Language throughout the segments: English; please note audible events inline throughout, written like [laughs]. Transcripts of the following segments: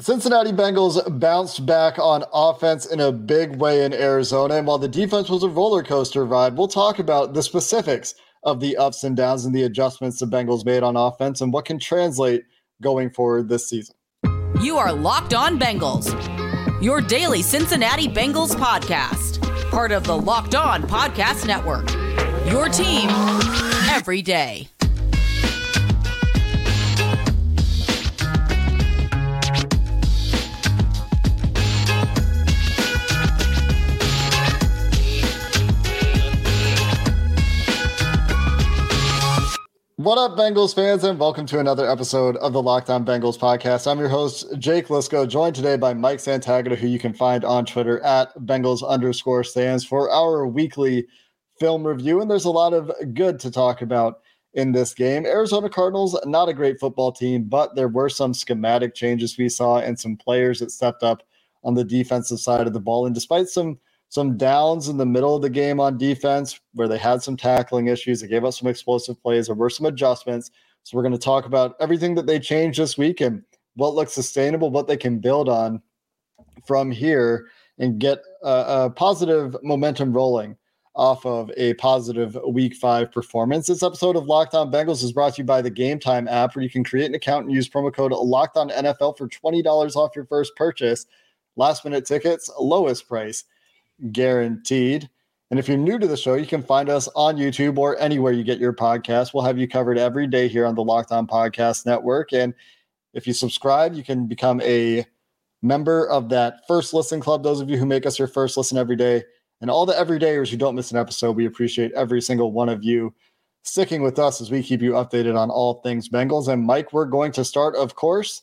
Cincinnati Bengals bounced back on offense in a big way in Arizona. And while the defense was a roller coaster ride, we'll talk about the specifics of the ups and downs and the adjustments the Bengals made on offense and what can translate going forward this season. You are Locked On Bengals, your daily Cincinnati Bengals podcast, part of the Locked On Podcast Network. Your team every day. What up, Bengals fans, and welcome to another episode of the Locked On Bengals podcast. I'm your host, Jake Liscow, joined today by Mike Santagata, who you can find on Twitter at Bengals underscore sans for our weekly film review. And there's a lot of good to talk about in this game. Arizona Cardinals, not a great football team, but there were some schematic changes we saw and some players that stepped up on the defensive side of the ball. And despite some some downs in the middle of the game on defense where they had some tackling issues. They gave up some explosive plays. There were some adjustments. So we're going to talk about everything that they changed this week and what looks sustainable, what they can build on from here and get a, a positive momentum rolling off of a positive week five performance. This episode of Locked On Bengals is brought to you by the Game Time app, where you can create an account and use promo code Locked On NFL for $20 off your first purchase. Last minute tickets, lowest price guaranteed. And if you're new to the show, you can find us on YouTube or anywhere you get your podcast. We'll have you covered every day here on the Locked On Podcast Network. And if you subscribe, you can become a member of that first listen club. Those of you who make us your first listen every day, and all the everydayers who don't miss an episode, we appreciate every single one of you sticking with us as we keep you updated on all things Bengals. And Mike, we're going to start, of course,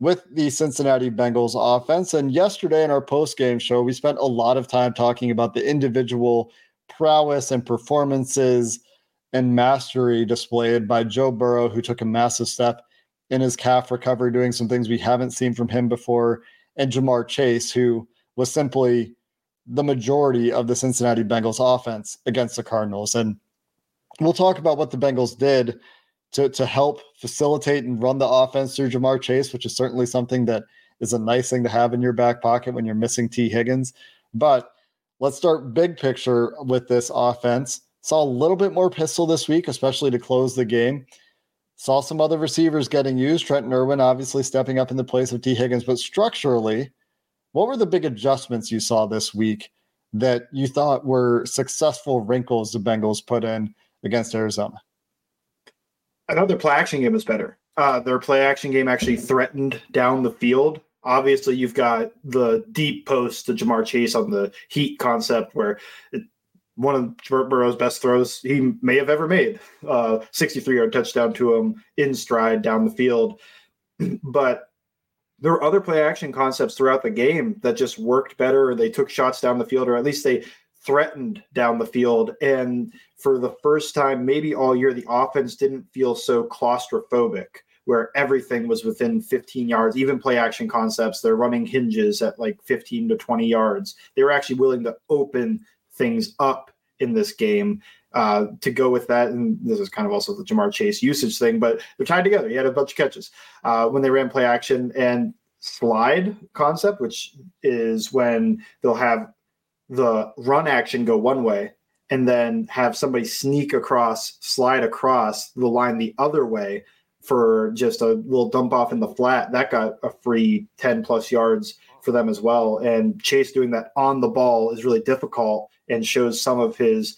with the Cincinnati Bengals offense. And yesterday in our post game show, we spent a lot of time talking about the individual prowess and performances and mastery displayed by Joe Burrow, who took a massive step in his calf recovery, doing some things we haven't seen from him before, and Ja'Marr Chase, who was simply the majority of the Cincinnati Bengals offense against the Cardinals. And we'll talk about what the Bengals did to to help facilitate and run the offense through Ja'Marr Chase, which is certainly something that is a nice thing to have in your back pocket when you're missing Tee Higgins. But let's start big picture with this offense. Saw a little bit more pistol this week, especially to close the game. Saw some other receivers getting used. Trent Irwin obviously stepping up in the place of Tee Higgins, but structurally, what were the big adjustments you saw this week that you thought were successful wrinkles the Bengals put in against Arizona? I thought their play action game was better. Uh, their play action game actually threatened down the field. Obviously, you've got the deep post to Ja'Marr Chase on the heat concept, where it, one of Burrow's best throws he may have ever made, uh, 63 yard touchdown to him in stride down the field. [clears throat] but there were other play action concepts throughout the game that just worked better. They took shots down the field, or at least they threatened down the field. And for the first time, maybe all year, the offense didn't feel so claustrophobic where everything was within 15 yards, even play action concepts. They're running hinges at like 15 to 20 yards. They were actually willing to open things up in this game uh, to go with that. And this is kind of also the Ja'Marr Chase usage thing, but they're tied together. He had a bunch of catches uh, when they ran play action and slide concept, which is when they'll have the run action go one way and then have somebody sneak across, slide across the line the other way for just a little dump off in the flat. That got a free 10 plus yards for them as well. And Chase doing that on the ball is really difficult and shows some of his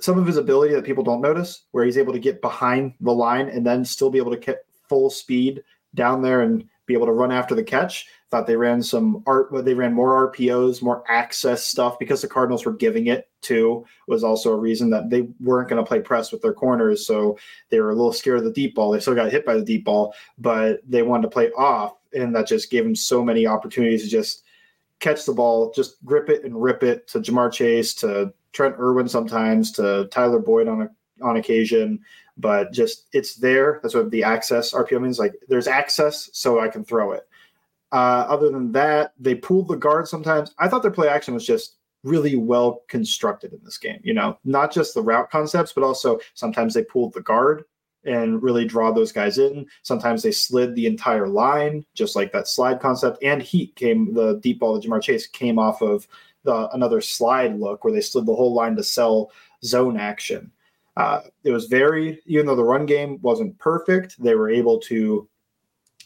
some of his ability that people don't notice, where he's able to get behind the line and then still be able to get full speed down there and be able to run after the catch. Thought they ran some art, they ran more RPOs, more access stuff because the Cardinals were giving it to Was also a reason that they weren't going to play press with their corners, so they were a little scared of the deep ball. They still got hit by the deep ball, but they wanted to play off, and that just gave them so many opportunities to just catch the ball, just grip it and rip it to Ja'Marr Chase, to Trent Irwin sometimes, to Tyler Boyd on a, on occasion. But just it's there. That's what the access RPO means. Like there's access, so I can throw it. Uh, other than that, they pulled the guard sometimes. I thought their play action was just really well constructed in this game. You know, not just the route concepts, but also sometimes they pulled the guard and really draw those guys in. Sometimes they slid the entire line, just like that slide concept. And heat came the deep ball, the Ja'Marr Chase came off of the another slide look where they slid the whole line to sell zone action. Uh, it was very, even though the run game wasn't perfect, they were able to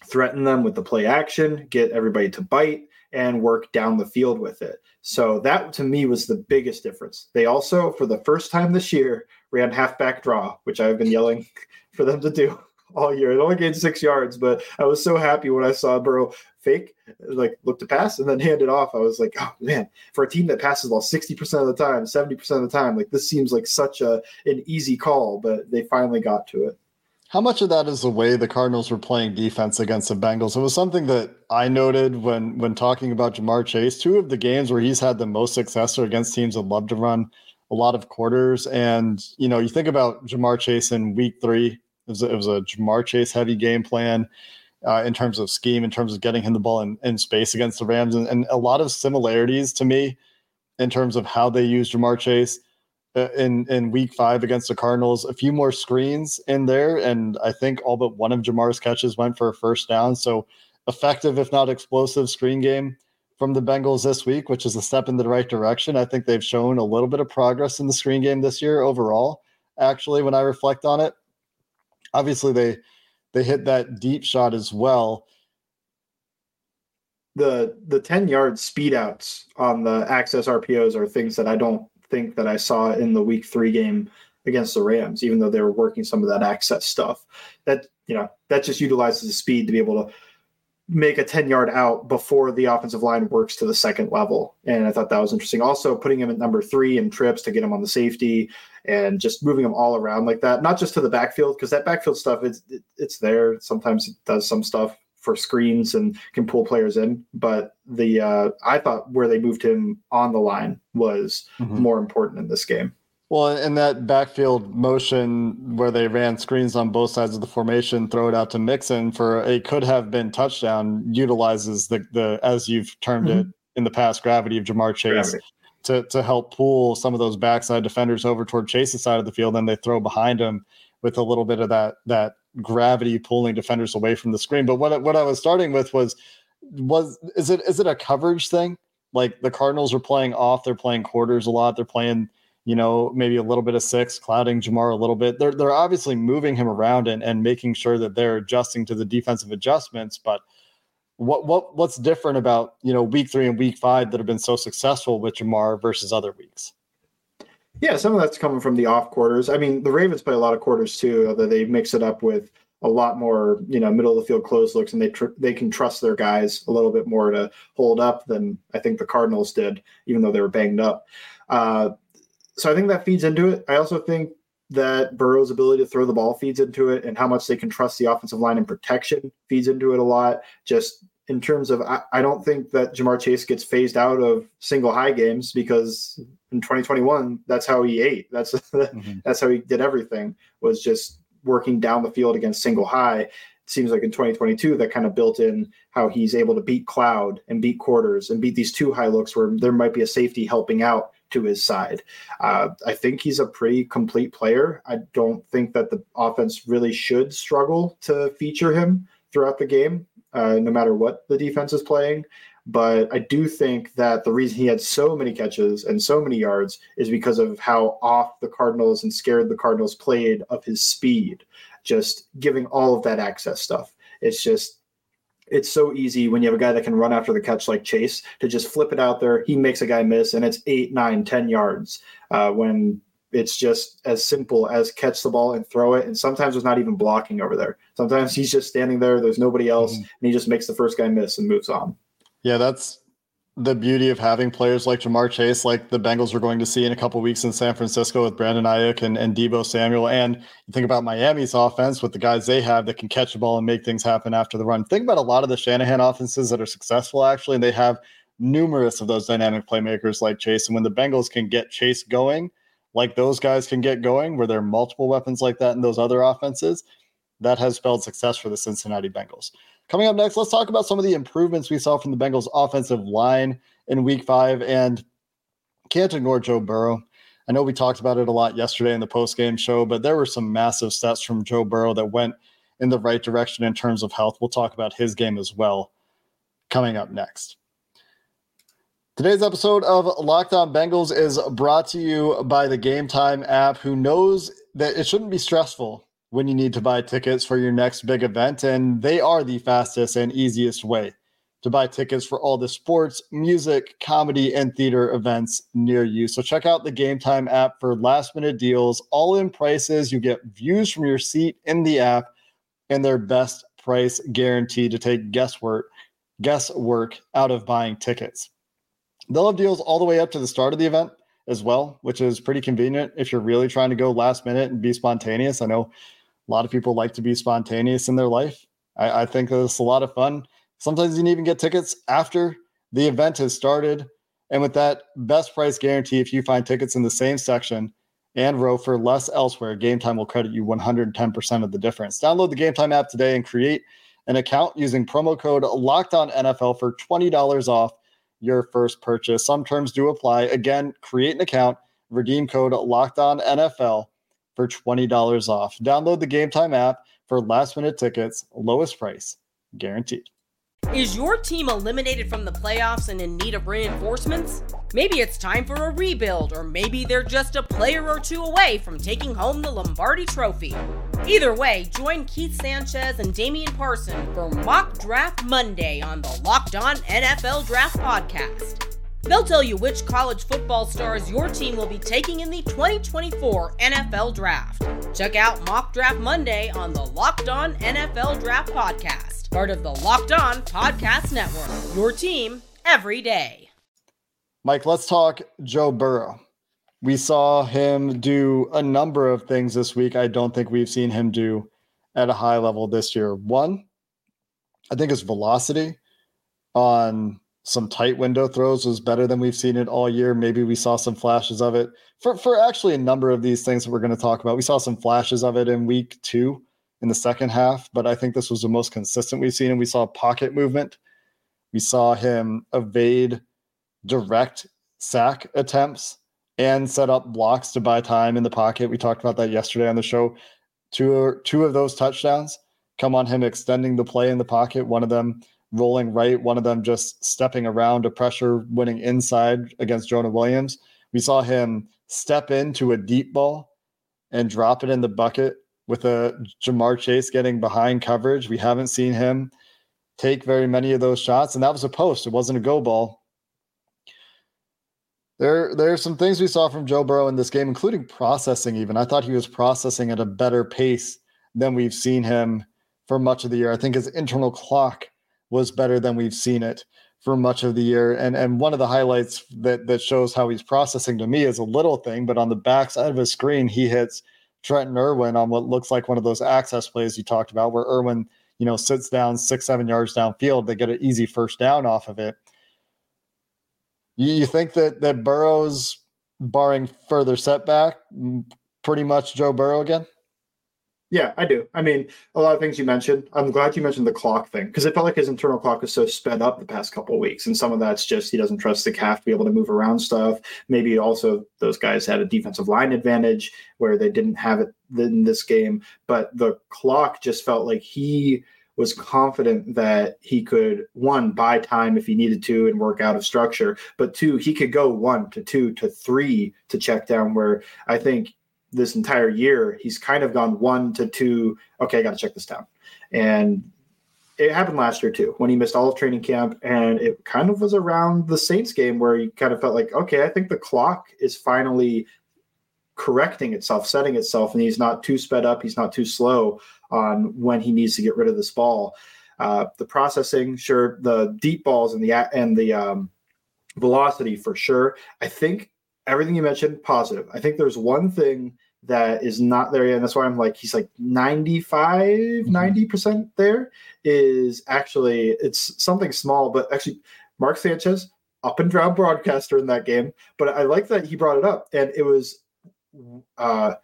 threaten them with the play action, get everybody to bite, and work down the field with it. So that to me was the biggest difference. They also, for the first time this year, ran halfback draw, which I've been yelling [laughs] for them to do all year. It only gained six yards, but I was so happy when I saw Burrow fake, like look to pass and then [laughs] hand it off. I was like, oh man, for a team that passes the ball 60% of the time, 70% of the time, like this seems like such a an easy call, but they finally got to it. How much of that is the way the Cardinals were playing defense against the Bengals? It was something that I noted when when talking about Ja'Marr Chase. Two of the games where he's had the most success are against teams that love to run a lot of quarters. And you know, you think about Ja'Marr Chase in Week Three. It was a, it was a Ja'Marr Chase heavy game plan uh, in terms of scheme, in terms of getting him the ball in, in space against the Rams, and, and a lot of similarities to me in terms of how they used Ja'Marr Chase uh, in in week five against the Cardinals. A few more screens in there, and I think all but one of Ja'Marr's catches went for a first down. So effective, if not explosive, screen game from the Bengals this week, which is a step in the right direction. I think they've shown a little bit of progress in the screen game this year overall. Actually, when I reflect on it, obviously they they hit that deep shot as well. The the 10 yard speed outs on the access RPOs are things that I don't think that I saw in the week three game against the Rams, even though they were working some of that access stuff. That you know that just utilizes the speed to be able to make a 10 yard out before the offensive line works to the second level. And I thought that was interesting. Also, putting him at number three in trips to get him on the safety and just moving him all around like that, not just to the backfield, because that backfield stuff, it's, it's there. Sometimes it does some stuff for screens and can pull players in. But the uh, I thought where they moved him on the line was mm-hmm. more important in this game. Well, in that backfield motion where they ran screens on both sides of the formation, throw it out to Mixon for a could have been touchdown, utilizes the the as you've termed mm-hmm. it in the past gravity of Ja'Marr Chase. Gravity. To, to help pull some of those backside defenders over toward Chase's side of the field, then they throw behind him with a little bit of that that gravity pulling defenders away from the screen. But what what I was starting with was was is it is it a coverage thing? Like the Cardinals are playing off, they're playing quarters a lot, they're playing you know maybe a little bit of six, clouding Ja'Marr a little bit. They're they're obviously moving him around and and making sure that they're adjusting to the defensive adjustments, but. What what what's different about you know week three and week five that have been so successful with Ja'Marr versus other weeks? Yeah, some of that's coming from the off quarters. I mean, the Ravens play a lot of quarters too, although they mix it up with a lot more, you know, middle of the field close looks, and they tr- they can trust their guys a little bit more to hold up than I think the Cardinals did, even though they were banged up. Uh, so I think that feeds into it. I also think that Burrow's ability to throw the ball feeds into it, and how much they can trust the offensive line and protection feeds into it a lot. Just in terms of, I, I don't think that Ja'Marr Chase gets phased out of single high games because in 2021 that's how he ate. That's [laughs] mm-hmm. that's how he did everything was just working down the field against single high. It seems like in 2022 that kind of built in how he's able to beat cloud and beat quarters and beat these two high looks where there might be a safety helping out to his side. Uh, I think he's a pretty complete player. I don't think that the offense really should struggle to feature him throughout the game uh, no matter what the defense is playing. But I do think that the reason he had so many catches and so many yards is because of how off the Cardinals and scared the Cardinals played of his speed, just giving all of that access stuff. It's just it's so easy when you have a guy that can run after the catch like Chase to just flip it out there. He makes a guy miss, and it's eight, nine, ten yards. Uh, when it's just as simple as catch the ball and throw it. And sometimes there's not even blocking over there. Sometimes he's just standing there. There's nobody else, mm-hmm. and he just makes the first guy miss and moves on. Yeah, that's the beauty of having players like Ja'Marr Chase, like the Bengals are going to see in a couple weeks in San Francisco with Brandon Aiyuk and, and Deebo Samuel. And you think about Miami's offense with the guys they have that can catch the ball and make things happen after the run. Think about a lot of the Shanahan offenses that are successful, actually, and they have numerous of those dynamic playmakers like Chase. And when the Bengals can get Chase going, like those guys can get going, where there are multiple weapons like that in those other offenses, that has spelled success for the Cincinnati Bengals. Coming up next, let's talk about some of the improvements we saw from the Bengals offensive line in week five. And can't ignore Joe Burrow. I know we talked about it a lot yesterday in the post game show, but there were some massive stats from Joe Burrow that went in the right direction in terms of health. We'll talk about his game as well coming up next. Today's episode of Locked On Bengals is brought to you by the Game Time app, who knows that it shouldn't be stressful when you need to buy tickets for your next big event, and they are the fastest and easiest way to buy tickets for all the sports, music, comedy, and theater events near you. So check out the Game Time app for last minute deals, all in prices. You get views from your seat in the app and their best price guarantee to take guesswork guesswork out of buying tickets. They'll have deals all the way up to the start of the event as well, which is pretty convenient if you're really trying to go last minute and be spontaneous. I know a lot of people like to be spontaneous in their life. I, I think it's a lot of fun Sometimes you can even get tickets after the event has started. And with that best price guarantee, if you find tickets in the same section and row for less elsewhere, Game Time will credit you 110% of the difference. Download the Game Time app today and create an account using promo code Locked On NFL for $20 off your first purchase. Some terms do apply. Again, create an account, redeem code Locked On NFL for $20 off. Download the Game Time app for last minute tickets, lowest price guaranteed. Is your team eliminated from the playoffs and in need of reinforcements? Maybe it's time for a rebuild, or maybe they're just a player or two away from taking home the Lombardi Trophy. Either way, join Keith Sanchez and Damian Parson for Mock Draft Monday on the Locked On NFL Draft Podcast. They'll tell you which college football stars your team will be taking in the 2024 NFL Draft. Check out Mock Draft Monday on the Locked On NFL Draft Podcast, part of the Locked On Podcast Network. Your team every day. Mike, let's talk Joe Burrow. We saw him do a number of things this week I don't think we've seen him do at a high level this year. One, I think his velocity on some tight window throws was better than we've seen it all year. Maybe we saw some flashes of it for, for actually a number of these things that we're going to talk about. We saw some flashes of it in week two in the second half, but I think this was the most consistent we've seen. And we saw pocket movement. We saw him evade direct sack attempts and set up blocks to buy time in the pocket. We talked about that yesterday on the show. Two, two of those touchdowns come on him extending the play in the pocket. One of them rolling right, one of them just stepping around a pressure winning inside against Jonah Williams. We saw him step into a deep ball and drop it in the bucket with a Ja'Marr Chase getting behind coverage. We haven't seen him take very many of those shots, and that was a post. It wasn't a go ball. There, there are some things we saw from Joe Burrow in this game, including processing. Even I thought he was processing at a better pace than we've seen him for much of the year. I think his internal clock was better than we've seen it for much of the year. And and one of the highlights that that shows how he's processing to me is a little thing, but on the backside of his screen, he hits Trenton Irwin on what looks like one of those access plays you talked about, where Irwin, you know, sits down six, seven yards downfield. They get an easy first down off of it. You, you think that that Burrow's barring further setback, pretty much Joe Burrow again? Yeah, I do. I mean, a lot of things you mentioned. I'm glad you mentioned the clock thing because it felt like his internal clock was so sped up the past couple weeks, and some of that's just he doesn't trust the calf to be able to move around stuff. Maybe also those guys had a defensive line advantage where they didn't have it in this game, but the clock just felt like he was confident that he could one buy time if he needed to and work out of structure, but two he could go one to two to three to check down. Where I think this entire year, he's kind of gone one to two. Okay, I got to check this down. And it happened last year too, when he missed all of training camp. And it kind of was around the Saints game where he kind of felt like, okay, I think the clock is finally correcting itself, setting itself, and he's not too sped up. He's not too slow on when he needs to get rid of this ball. Uh, the processing, sure, the deep balls and the and the um, velocity for sure. I think everything you mentioned positive. I think there's one thing that is not there yet. And that's why I'm like, he's like 95, 90% mm-hmm. there is actually, it's something small, but actually Mark Sanchez up and down broadcaster in that game, but I like that he brought it up, and it was uh,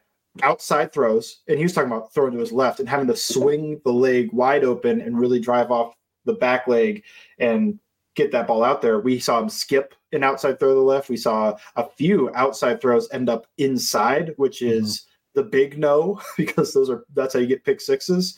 outside throws, and he was talking about throwing to his left and having to swing the leg wide open and really drive off the back leg and get that ball out there. We saw him skip an outside throw to the left. We saw a few outside throws end up inside, which mm-hmm. is the big no [laughs] because those are that's how you get pick sixes.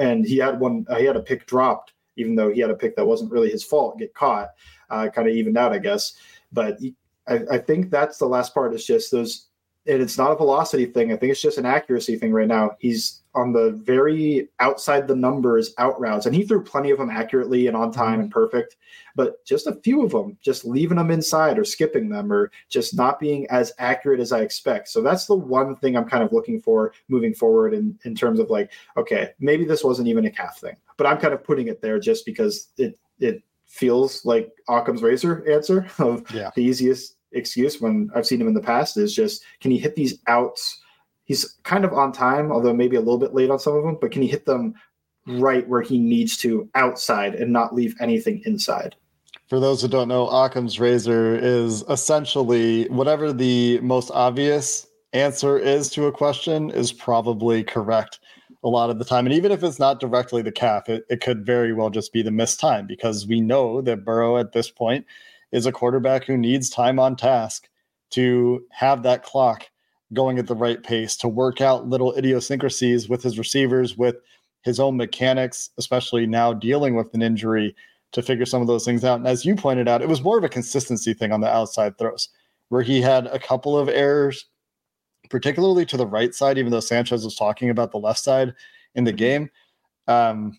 And he had one. Uh, he had a pick dropped, even though he had a pick that wasn't really his fault. Get caught, uh, kind of evened out, I guess. But he, I, I think that's the last part. Is just those and it's not a velocity thing. I think it's just an accuracy thing right now. He's on the very outside the numbers out routes, and he threw plenty of them accurately and on time and mm-hmm. perfect, but just a few of them, just leaving them inside or skipping them or just not being as accurate as I expect. So that's the one thing I'm kind of looking for moving forward in, in terms of like, okay, maybe this wasn't even a calf thing, but I'm kind of putting it there just because it it feels like Occam's razor answer of yeah. the easiest excuse when I've seen him in the past is just can he hit these outs? He's kind of on time, although maybe a little bit late on some of them, but can he hit them right where he needs to outside and not leave anything inside? For those who don't know, Occam's razor is essentially whatever the most obvious answer is to a question is probably correct a lot of the time. And even if it's not directly the calf, it, it could very well just be the missed time because we know that Burrow at this point is a quarterback who needs time on task to have that clock going at the right pace, to work out little idiosyncrasies with his receivers, with his own mechanics, especially now dealing with an injury to figure some of those things out. And as you pointed out, it was more of a consistency thing on the outside throws, where he had a couple of errors, particularly to the right side, even though Sanchez was talking about the left side in the game. Um,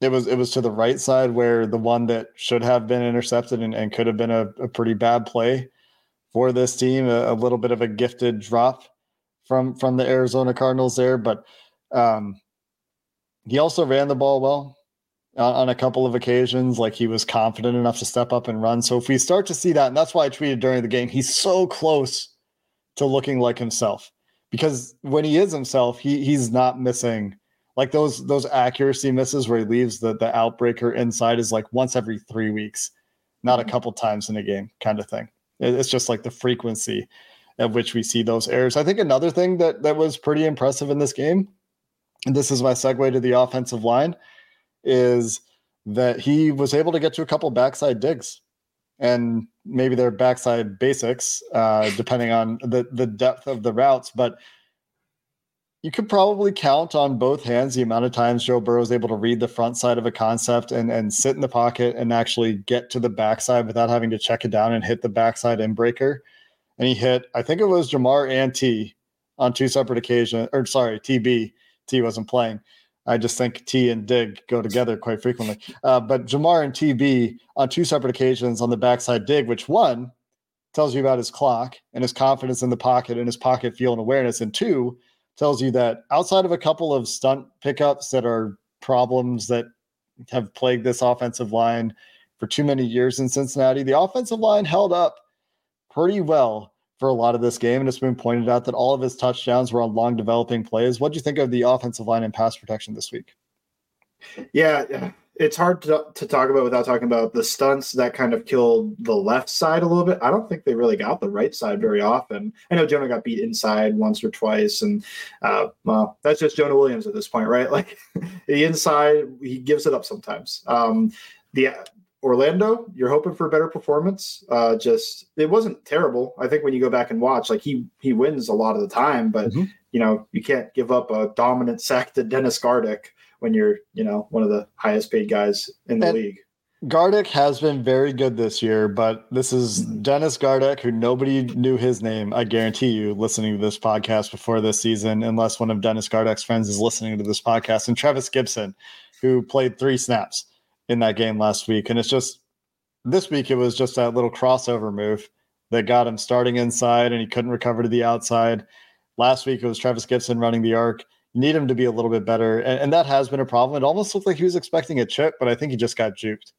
it was it was to the right side where the one that should have been intercepted and, and could have been a, a pretty bad play for this team, a, a, little bit of a gifted drop from from the Arizona Cardinals there, but um, he also ran the ball well on, on, a couple of occasions. Like he was confident enough to step up and run. So if we start to see that, and that's why I tweeted during the game, he's so close to looking like himself because when he is himself, he he's not missing like those those accuracy misses where he leaves the the outbreaker inside is like once every three weeks, not a mm-hmm. couple times in a game, kind of thing. It's just like the frequency at which we see those errors. I think another thing that that was pretty impressive in this game, and this is my segue to the offensive line, is that he was able to get to a couple backside digs. And maybe they're backside basics, uh, depending on the the depth of the routes. But you could probably count on both hands the amount of times Joe Burrow is able to read the front side of a concept and, and sit in the pocket and actually get to the backside without having to check it down and hit the backside in breaker. And he hit, I think it was Ja'Marr and T on two separate occasions, or sorry, TB. T wasn't playing. I just think T and dig go together quite frequently. Uh, but Ja'Marr and TB on two separate occasions on the backside dig, which one tells you about his clock and his confidence in the pocket and his pocket feel and awareness, and two tells you that outside of a couple of stunt pickups that are problems that have plagued this offensive line for too many years in Cincinnati, the offensive line held up pretty well for a lot of this game. And it's been pointed out that all of his touchdowns were on long developing plays. What do you think of the offensive line and pass protection this week? Yeah, it's hard to, to talk about without talking about the stunts that kind of killed the left side a little bit. I don't think they really got the right side very often. I know Jonah got beat inside once or twice, and uh, well, that's just Jonah Williams at this point, right? [laughs] Like the inside, he gives it up sometimes. Um, the Orlando, you're hoping for a better performance. Uh, just it wasn't terrible. I think when you go back and watch, like he he wins a lot of the time, but mm-hmm. you know you can't give up a dominant sack to Dennis Gardeck when you're, you know, one of the highest paid guys in the and league. Gardeck has been very good this year, but this is mm-hmm. Dennis Gardeck, who nobody knew his name. I guarantee you, listening to this podcast before this season, unless one of Dennis Gardeck's friends is listening to this podcast, and Trevis Gibson, who played three snaps in that game last week. And it's just this week, it was just that little crossover move that got him starting inside and he couldn't recover to the outside. Last week, it was Trevis Gibson running the arc. You need him to be a little bit better. And, and, that has been a problem. It almost looked like he was expecting a chip, but I think he just got juked.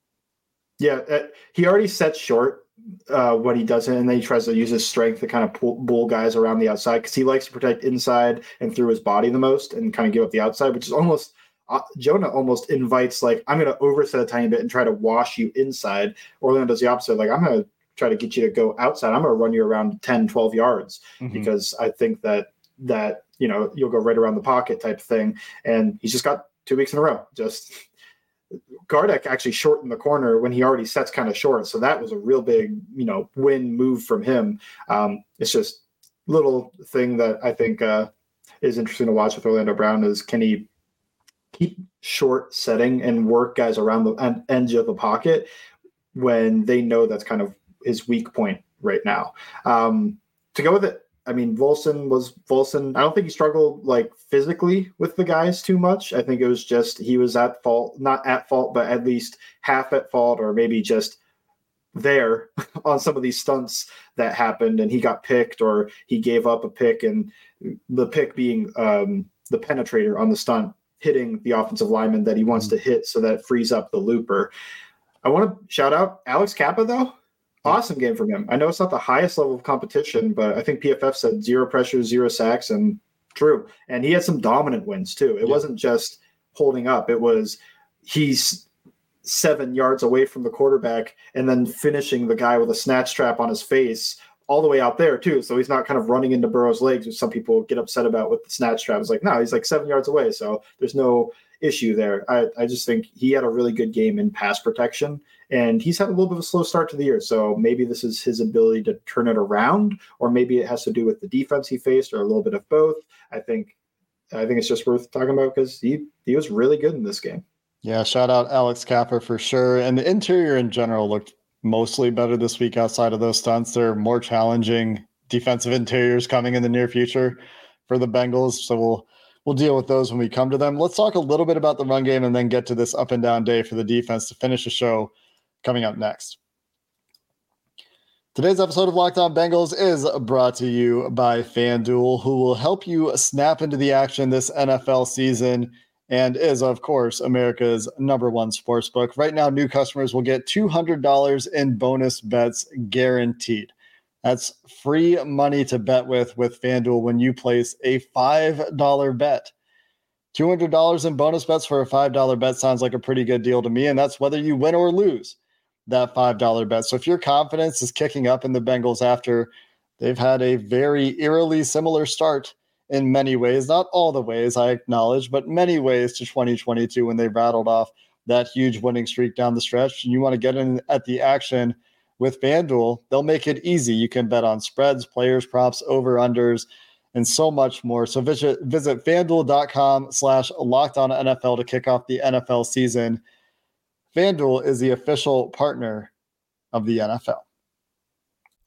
Yeah, uh, he already sets short uh, what he doesn't, and then he tries to use his strength to kind of pull, bull guys around the outside because he likes to protect inside and through his body the most and kind of give up the outside, which is almost uh, Jonah almost invites like I'm going to overset a tiny bit and try to wash you inside. Orlando does the opposite. Like I'm going to try to get you to go outside. I'm going to run you around 10, 12 yards mm-hmm. because I think that that you know you'll go right around the pocket type thing. And he's just got two weeks in a row. Just Gardeck actually shortened the corner when he already sets kind of short. So that was a real big, you know, win move from him. Um, it's just little thing that I think uh, is interesting to watch with Orlando Brown is can he keep short setting and work guys around the edge of the pocket when they know that's kind of his weak point right now. Um, to go with it, I mean, Volson was Volson. I don't think he struggled like physically with the guys too much. I think it was just he was at fault, not at fault, but at least half at fault, or maybe just there [laughs] on some of these stunts that happened and he got picked or he gave up a pick and the pick being um, the penetrator on the stunt hitting the offensive lineman that he wants mm-hmm. to hit so that frees up the looper. I want to shout out Alex Cappa though. Awesome game from him. I know it's not the highest level of competition, but I think PFF said zero pressure, zero sacks, and true. And he had some dominant wins too. It yeah. wasn't just holding up. It was he's seven yards away from the quarterback and then finishing the guy with a snatch trap on his face all the way out there too. So he's not kind of running into Burrow's legs, which some people get upset about with the snatch trap. It's like, no, he's like seven yards away. So there's no issue there. I, I just think he had a really good game in pass protection and he's had a little bit of a slow start to the year. So maybe this is his ability to turn it around, or maybe it has to do with the defense he faced, or a little bit of both. I think I think it's just worth talking about because he he was really good in this game. Yeah, shout out Alex Cappa for sure. And the interior in general looked mostly better this week outside of those stunts. There are more challenging defensive interiors coming in the near future for the Bengals. So we'll we'll deal with those when we come to them. Let's talk a little bit about the run game and then get to this up and down day for the defense to finish the show coming up next. Today's episode of Locked On Bengals is brought to you by FanDuel, who will help you snap into the action this NFL season and is, of course, America's number one sports book. Right now, new customers will get $200 in bonus bets guaranteed. That's free money to bet with with FanDuel when you place a $5 bet. $200 in bonus bets for a $5 bet sounds like a pretty good deal to me, and that's whether you win or lose that $5 bet. So if your confidence is kicking up in the Bengals after they've had a very eerily similar start in many ways, not all the ways I acknowledge, but many ways to 2022 when they rattled off that huge winning streak down the stretch. And you want to get in at the action with FanDuel, they'll make it easy. You can bet on spreads, players, props, over unders, and so much more. So visit visit fanduel.com slash locked on NFL to kick off the NFL season. FanDuel is the official partner of the NFL.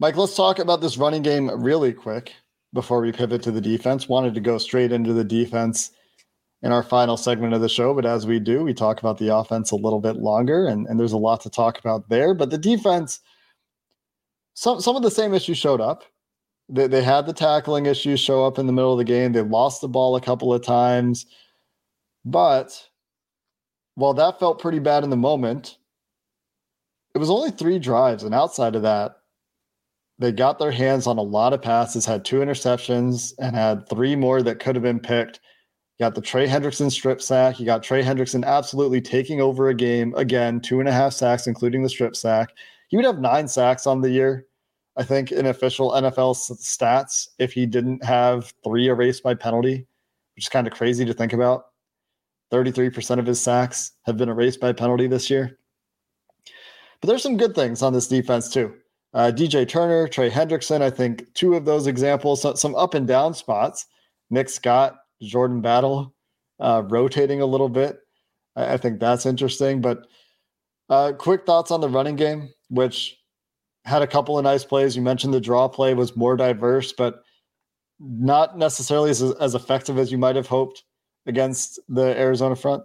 Mike, let's talk about this running game really quick before we pivot to the defense. Wanted to go straight into the defense in our final segment of the show, but as we do, we talk about the offense a little bit longer, and, and there's a lot to talk about there. But the defense, some some of the same issues showed up. They, they had the tackling issues show up in the middle of the game. They lost the ball a couple of times. But while that felt pretty bad in the moment, it was only three drives. And outside of that, they got their hands on a lot of passes, had two interceptions, and had three more that could have been picked. You got the Trey Hendrickson strip sack. You got Trey Hendrickson absolutely taking over a game again, two and a half sacks, including the strip sack. He would have nine sacks on the year, I think, in official NFL stats if he didn't have three erased by penalty, which is kind of crazy to think about. 33% of his sacks have been erased by penalty this year. But there's some good things on this defense, too. Uh, DJ Turner, Trey Hendrickson, I think two of those examples, so, some up and down spots. Nick Scott, Jordan Battle, uh, rotating a little bit. I, I, think that's interesting. But uh, quick thoughts on the running game, which had a couple of nice plays. You mentioned the draw play was more diverse, but not necessarily as, as effective as you might have hoped. against the Arizona front?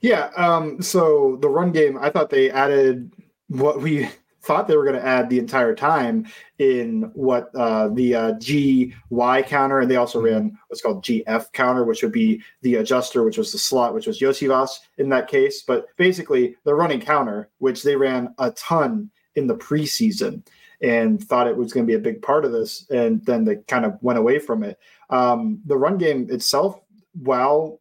Yeah. Um, so the run game, I thought they added what we thought they were going to add the entire time in what uh, the uh, GY counter, and they also ran what's called GF counter, which would be the adjuster, which was the slot, which was Iosivas in that case. But basically, they're running counter, which they ran a ton in the preseason and thought it was going to be a big part of this, and then they kind of went away from it. Um, the run game itself, while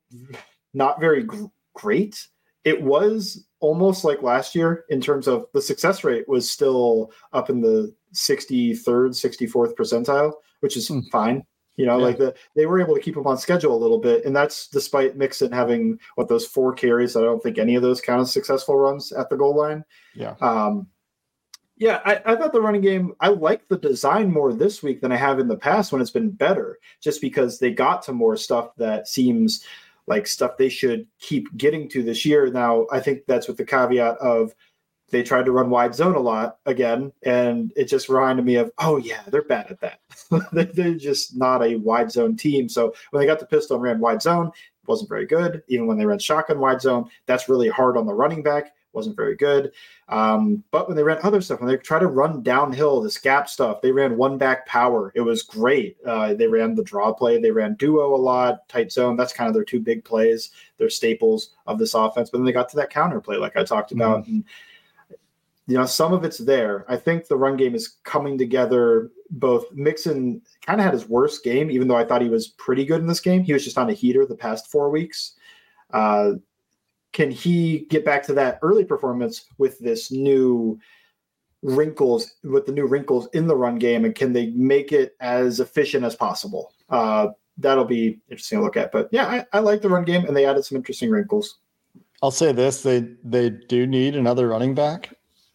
not very gr- great, it was almost like last year in terms of the success rate was still up in the 63rd, 64th percentile, which is hmm. fine. You know, yeah. like the they were able to keep him on schedule a little bit, and that's despite Mixon having what those four carries. I don't think any of those count as successful runs at the goal line. Yeah. Um, yeah, I, I thought the running game, I like the design more this week than I have in the past when it's been better, just because they got to more stuff that seems like stuff they should keep getting to this year. Now, I think that's with the caveat of they tried to run wide zone a lot again, and it just reminded me of, oh yeah, they're bad at that. [laughs] they're just not a wide zone team. So when they got the pistol and ran wide zone, it wasn't very good. Even when they ran shotgun wide zone, that's really hard on the running back wasn't very good. Um, but when they ran other stuff, when they try to run downhill, this gap stuff, they ran one back power. It was great. Uh, they ran the draw play, they ran duo a lot, tight zone. That's kind of their two big plays, their staples of this offense. But then they got to that counter play, like I talked mm-hmm. about. Mm-hmm. And, you know, some of it's there. I think the run game is coming together. Both Mixon kind of had his worst game, even though I thought he was pretty good in this game. He was just on a heater the past four weeks. Uh, can he get back to that early performance with this new wrinkles with the new wrinkles in the run game? And can they make it as efficient as possible? Uh, that'll be interesting to look at. But yeah I, I, like the run game and they added some interesting wrinkles. I'll say this they they do need another running back.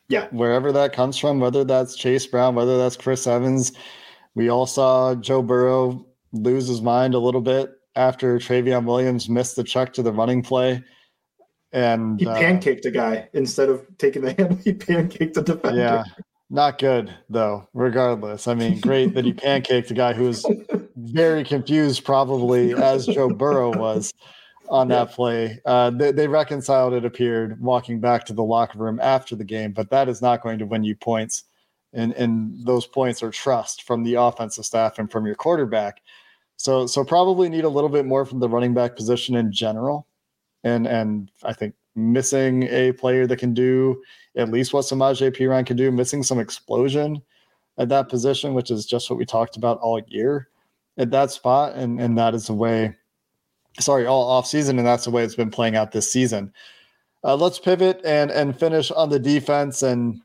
Yeah. Wherever that comes from whether that's chase brown whether that's chris evans we all saw joe burrow lose his mind a little bit after Trayveon Williams missed the check to the running play and he uh, pancaked a guy instead of taking the hand. [laughs] He pancaked a defender. Yeah, not good though. Regardless, I mean, great that he pancaked a guy who was very confused, probably as Joe Burrow was on that play. Uh, they, they reconciled. It appeared walking back to the locker room after the game, but that is not going to win you points. And and those points are trust from the offensive staff and from your quarterback. So so probably need a little bit more from the running back position in general and and I think missing a player that can do at least what Samaje Perine can do, missing some explosion at that position, which is just what we talked about all year at that spot, and and that is the way. Sorry, all off season, and that's the way it's been playing out this season. Uh, let's pivot and and finish on the defense, and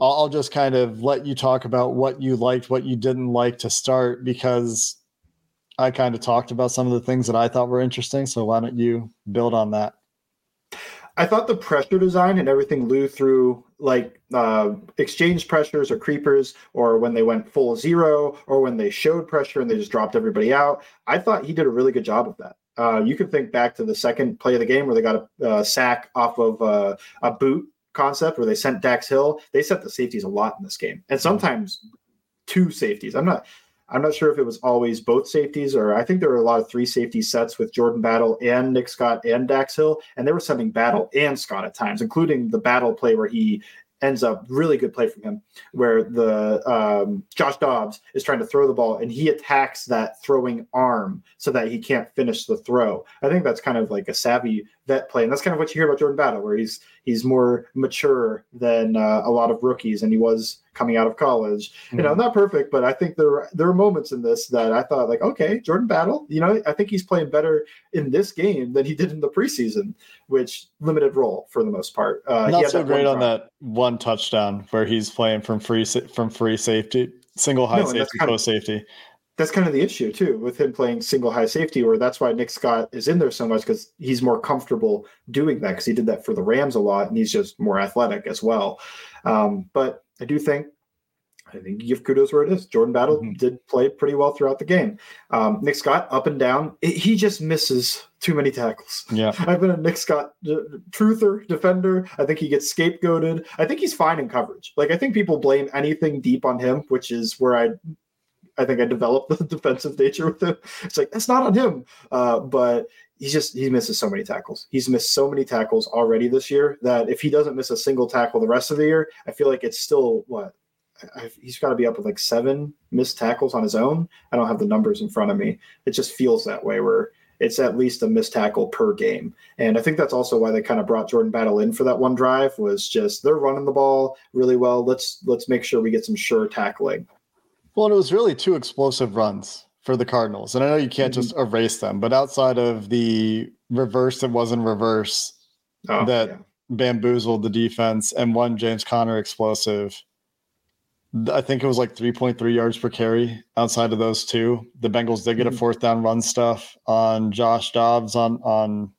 I'll just kind of let you talk about what you liked, what you didn't like to start, because I kind of talked about some of the things that I thought were interesting. So why don't you build on that? I thought the pressure design and everything Lou threw like uh, exchange pressures or creepers, or when they went full zero, or when they showed pressure and they just dropped everybody out. I thought he did a really good job of that. Uh, you can think back to the second play of the game where they got a, a sack off of uh, a boot concept where they sent Dax Hill. They set the safeties a lot in this game, and sometimes two safeties. I'm not I'm not sure if it was always both safeties, or I think there were a lot of three safety sets with Jordan Battle and Nick Scott and Dax Hill, and they were sending Battle and Scott at times, including the Battle play where he ends up really good play from him, where the um, Josh Dobbs is trying to throw the ball and he attacks that throwing arm so that he can't finish the throw. I think that's kind of like a savvy vet play, and that's kind of what you hear about Jordan Battle, where he's he's more mature than uh, a lot of rookies, and he was coming out of college. Mm-hmm. You know, mm-hmm. not perfect, but I think there there are moments in this that I thought like, okay, Jordan Battle, you know, I think he's playing better in this game than he did in the preseason, which limited role for the most part. Uh, not so great on that one touchdown where he's playing from free from free safety, single high no, safety, post safety that's kind of the issue too with him playing single high safety, or that's why Nick Scott is in there so much because he's more comfortable doing that because he did that for the Rams a lot, and he's just more athletic as well. Um, but I do think I think you give kudos where it is. Jordan Battle mm-hmm. did play pretty well throughout the game. Um, Nick Scott up and down. It, he just misses too many tackles. Yeah, [laughs] I've been a Nick Scott uh, truther defender. I think he gets scapegoated. I think he's fine in coverage. Like I think people blame anything deep on him, which is where I I think I developed [laughs] the defensive nature with him. It's like that's not on him, uh, but he's just he misses so many tackles. He's missed so many tackles already this year that if he doesn't miss a single tackle the rest of the year, I feel like it's still what I, he's got to be up with like seven missed tackles on his own. I don't have the numbers in front of me. It just feels that way where it's at least a missed tackle per game. And I think that's also why they kind of brought Jordan Battle in for that one drive was just they're running the ball really well. Let's let's make sure we get some sure tackling. Well, and it was really two explosive runs for the Cardinals. And I know you can't mm-hmm. just erase them, but outside of the reverse that wasn't reverse oh, that yeah. bamboozled the defense and one James Conner explosive, I think it was like 3.3 yards per carry outside of those two. The Bengals did get a mm-hmm. fourth down run stuff on Josh Dobbs on on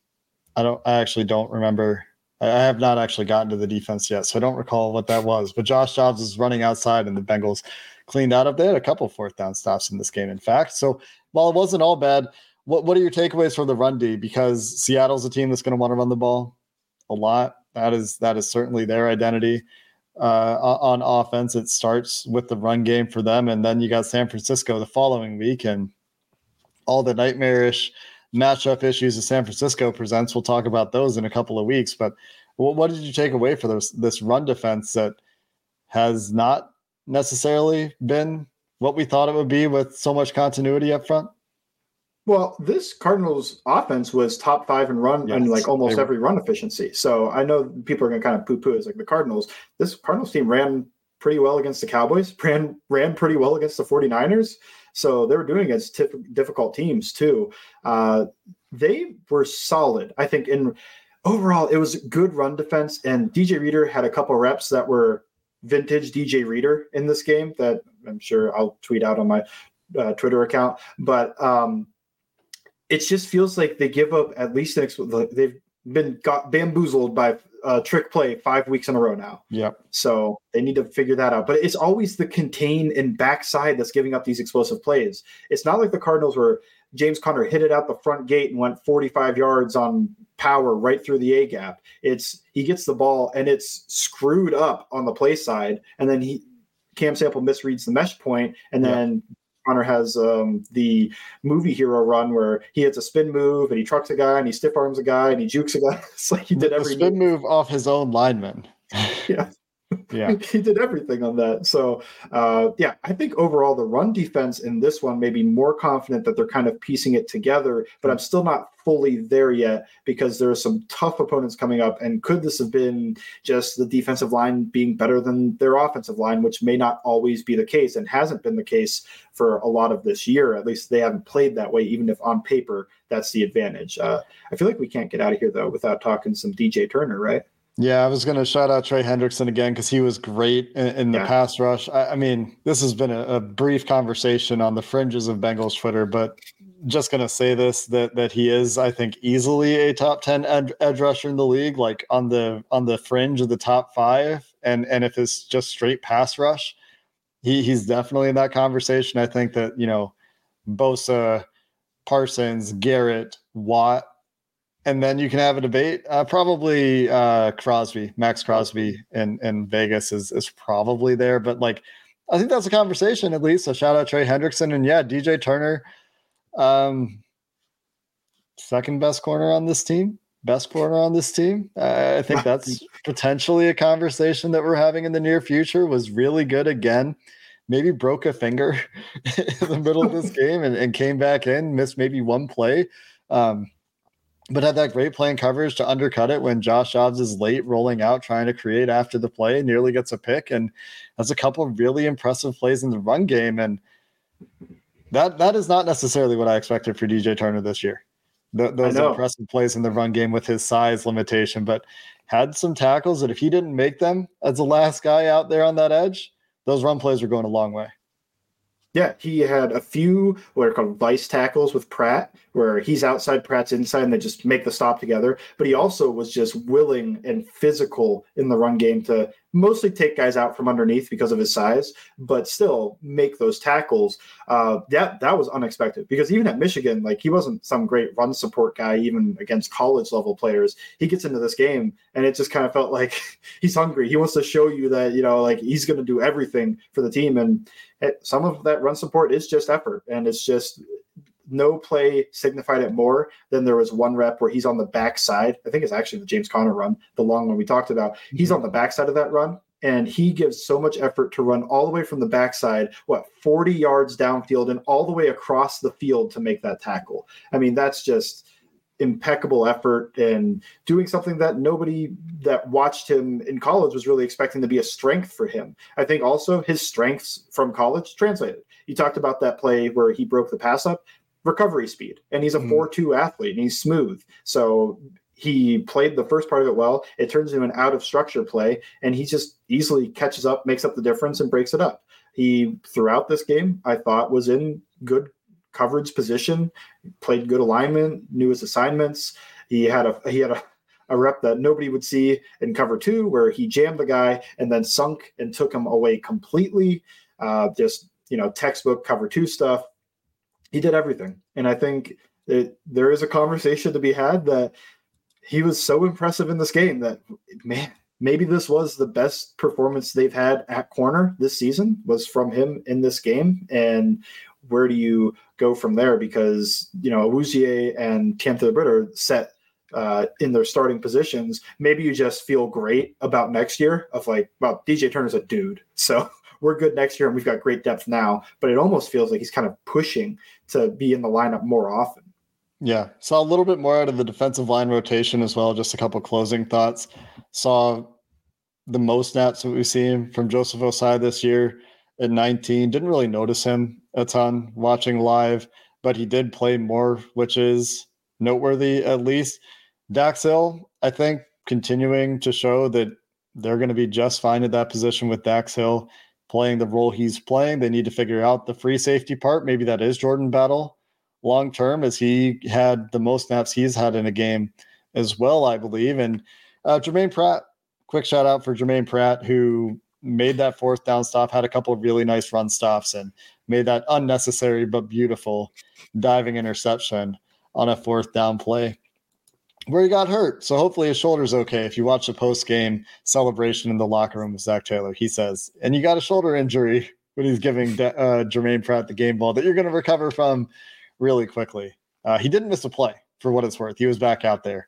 I don't I actually don't remember. I have not actually gotten to the defense yet, so I don't recall what that was. But Josh Dobbs is running outside and the Bengals cleaned out of. They had a couple fourth down stops in this game, in fact. So while it wasn't all bad, what what are your takeaways for the run D? Because Seattle's a team that's going to want to run the ball a lot. That is that is certainly their identity. Uh, on offense, it starts with the run game for them, and then you got San Francisco the following week, and all the nightmarish matchup issues that San Francisco presents. We'll talk about those in a couple of weeks. But what, what did you take away for this this run defense that has not necessarily been what we thought it would be with so much continuity up front? Well, this Cardinals offense was top five in run yes, and like almost every run efficiency. So I know people are going to kind of poo poo. It's like the Cardinals. This Cardinals team ran pretty well against the Cowboys, [laughs] ran ran pretty well against the 49ers. So they were doing against tif- difficult teams too. Uh, they were solid. I think in overall it was good run defense, and DJ Reader had a couple reps that were vintage DJ Reader in this game that I'm sure I'll tweet out on my uh, Twitter account. But um, it just feels like they give up at least an they've been got bamboozled by a trick play five weeks in a row now. Yeah. So they need to figure that out. But it's always the contain and backside that's giving up these explosive plays. It's not like the Cardinals were James Conner hit it out the front gate and went 45 yards on power right through the A gap. It's he gets the ball and it's screwed up on the play side, and then he Cam Sample misreads the mesh point, and then yeah. Conner has um, the movie hero run where he hits a spin move and he trucks a guy and he stiff arms a guy and he jukes a guy. [laughs] it's like he did every spin move. move off his own lineman. [laughs] yeah [laughs] yeah. He did everything on that. So uh, yeah i think overall the run defense in this one may be more confident that they're kind of piecing it together but i'm still not fully there yet because there are some tough opponents coming up and could this have been just the defensive line being better than their offensive line which may not always be the case and hasn't been the case for a lot of this year. At least they haven't played that way even if on paper that's the advantage. Uh, i feel like we can't get out of here though without talking some dj turner right yeah, I was going to shout out Trey Hendrickson again because he was great in, in the yeah. pass rush. I, I, mean, this has been a, a, brief conversation on the fringes of Bengals Twitter, but just going to say this that that he is, I think, easily a top ten ed, edge rusher in the league, like on the on the fringe of the top five. And and if it's just straight pass rush, he he's definitely in that conversation. I think that you know, Bosa, Parsons, Garrett, Watt and then you can have a debate. Uh, probably uh, Crosby, Maxx Crosby in, in Vegas is is probably there, but like I think that's a conversation at least. So shout out Trey Hendrickson and yeah, DJ Turner, um, second best corner on this team, best corner on this team. Uh, I think that's potentially a conversation that we're having in the near future. Was really good again. Maybe broke a finger [laughs] in the middle of this [laughs] game and, and came back in, missed maybe one play. Um, but had that great play playing coverage to undercut it when Josh Dobbs is late rolling out, trying to create after the play, nearly gets a pick, and has a couple of really impressive plays in the run game. And that that is not necessarily what I expected for DJ Turner this year. The, those impressive plays in the run game with his size limitation, but had some tackles that if he didn't make them as the last guy out there on that edge, those run plays were going a long way. Yeah, he had a few what are called vice tackles with Pratt, where he's outside, Pratt's inside, and they just make the stop together. But he also was just willing and physical in the run game to mostly take guys out from underneath because of his size, but still make those tackles. Uh, that that was unexpected because even at Michigan, like he wasn't some great run support guy, even against college level players. He gets into this game and it just kind of felt like [laughs] he's hungry. He wants to show you that you know, like he's going to do everything for the team, and Eh, some of that run support is just effort, and it's just no play signified it more than there was one rep where he's on the backside. I think it's actually the James Conner run, the long one we talked about. He's mhm. on the backside of that run, and he gives so much effort to run all the way from the backside, what 40 yards downfield and all the way across the field to make that tackle. I mean, that's just impeccable effort and doing something that nobody that watched him in college was really expecting to be a strength for him. I think also his strengths from college translated. You talked about that play where he broke the pass up recovery speed. And he's a mm. 4 2 athlete and he's smooth. So he played the first part of it well. It turns into an out of structure play, and he just easily catches up, makes up the difference, and breaks it up. He, throughout this game, I thought was in good coverage position, played good alignment, knew his assignments. He had a he had a, a rep that nobody would see in cover two, where he jammed the guy and then sunk and took him away completely. Uh, just you know, textbook cover two stuff he did everything. And I think that there is a conversation to be had that he was so impressive in this game that man, maybe this was the best performance they've had at corner this season was from him in this game. And where do you go from there? Because you know Awuzie and Cam Thibodeau are set uh, in their starting positions. Maybe you just feel great about next year of like, well, DJ Turner's a dude, [laughs] so we're good next year and we've got great depth now. But it almost feels like he's kind of pushing to be in the lineup more often. Yeah, saw a little bit more out of the defensive line rotation as well. Just a couple closing thoughts. Saw the most snaps that we've seen from Joseph Ossai this year at 19. Didn't really notice him a ton watching live, but he did play more, which is noteworthy at least. Dax Hill, I think, continuing to show that they're going to be just fine at that position with Dax Hill playing the role he's playing. They need to figure out the free safety part. Maybe that is Jordan Battle long term, as he had the most snaps he's had in a game as well, I believe. And uh, Germaine Pratt, quick shout out for Germaine Pratt, who made that fourth down stop, had a couple of really nice run stops, and made that unnecessary but beautiful diving interception on a fourth down play where he got hurt. So hopefully his shoulder's okay. If you watch the post game celebration in the locker room with Zac Taylor, he says, and you got a shoulder injury when he's giving uh, Germaine Pratt the game ball that you're going to recover from really quickly. Uh, he didn't miss a play for what it's worth. He was back out there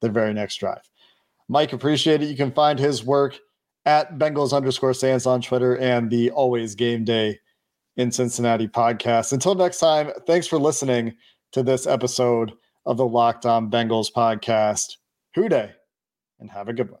the very next drive. Mike, appreciate it. You can find his work at Bengals underscore sans on Twitter and the Always Game Day in Cincinnati podcast. Until next time, thanks for listening to this episode of the Locked On Bengals podcast. Who Dey and have a good one.